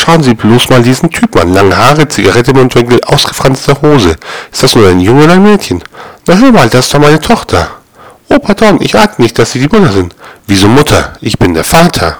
Schauen Sie bloß mal diesen Typ an. Lange Haare, Zigarette im Mundwinkel, ausgefranste Hose. Ist das nur ein Junge oder ein Mädchen? Na hör mal, das ist doch meine Tochter. Oh, pardon, ich ahne nicht, dass Sie die Mutter sind. Wieso Mutter? Ich bin der Vater.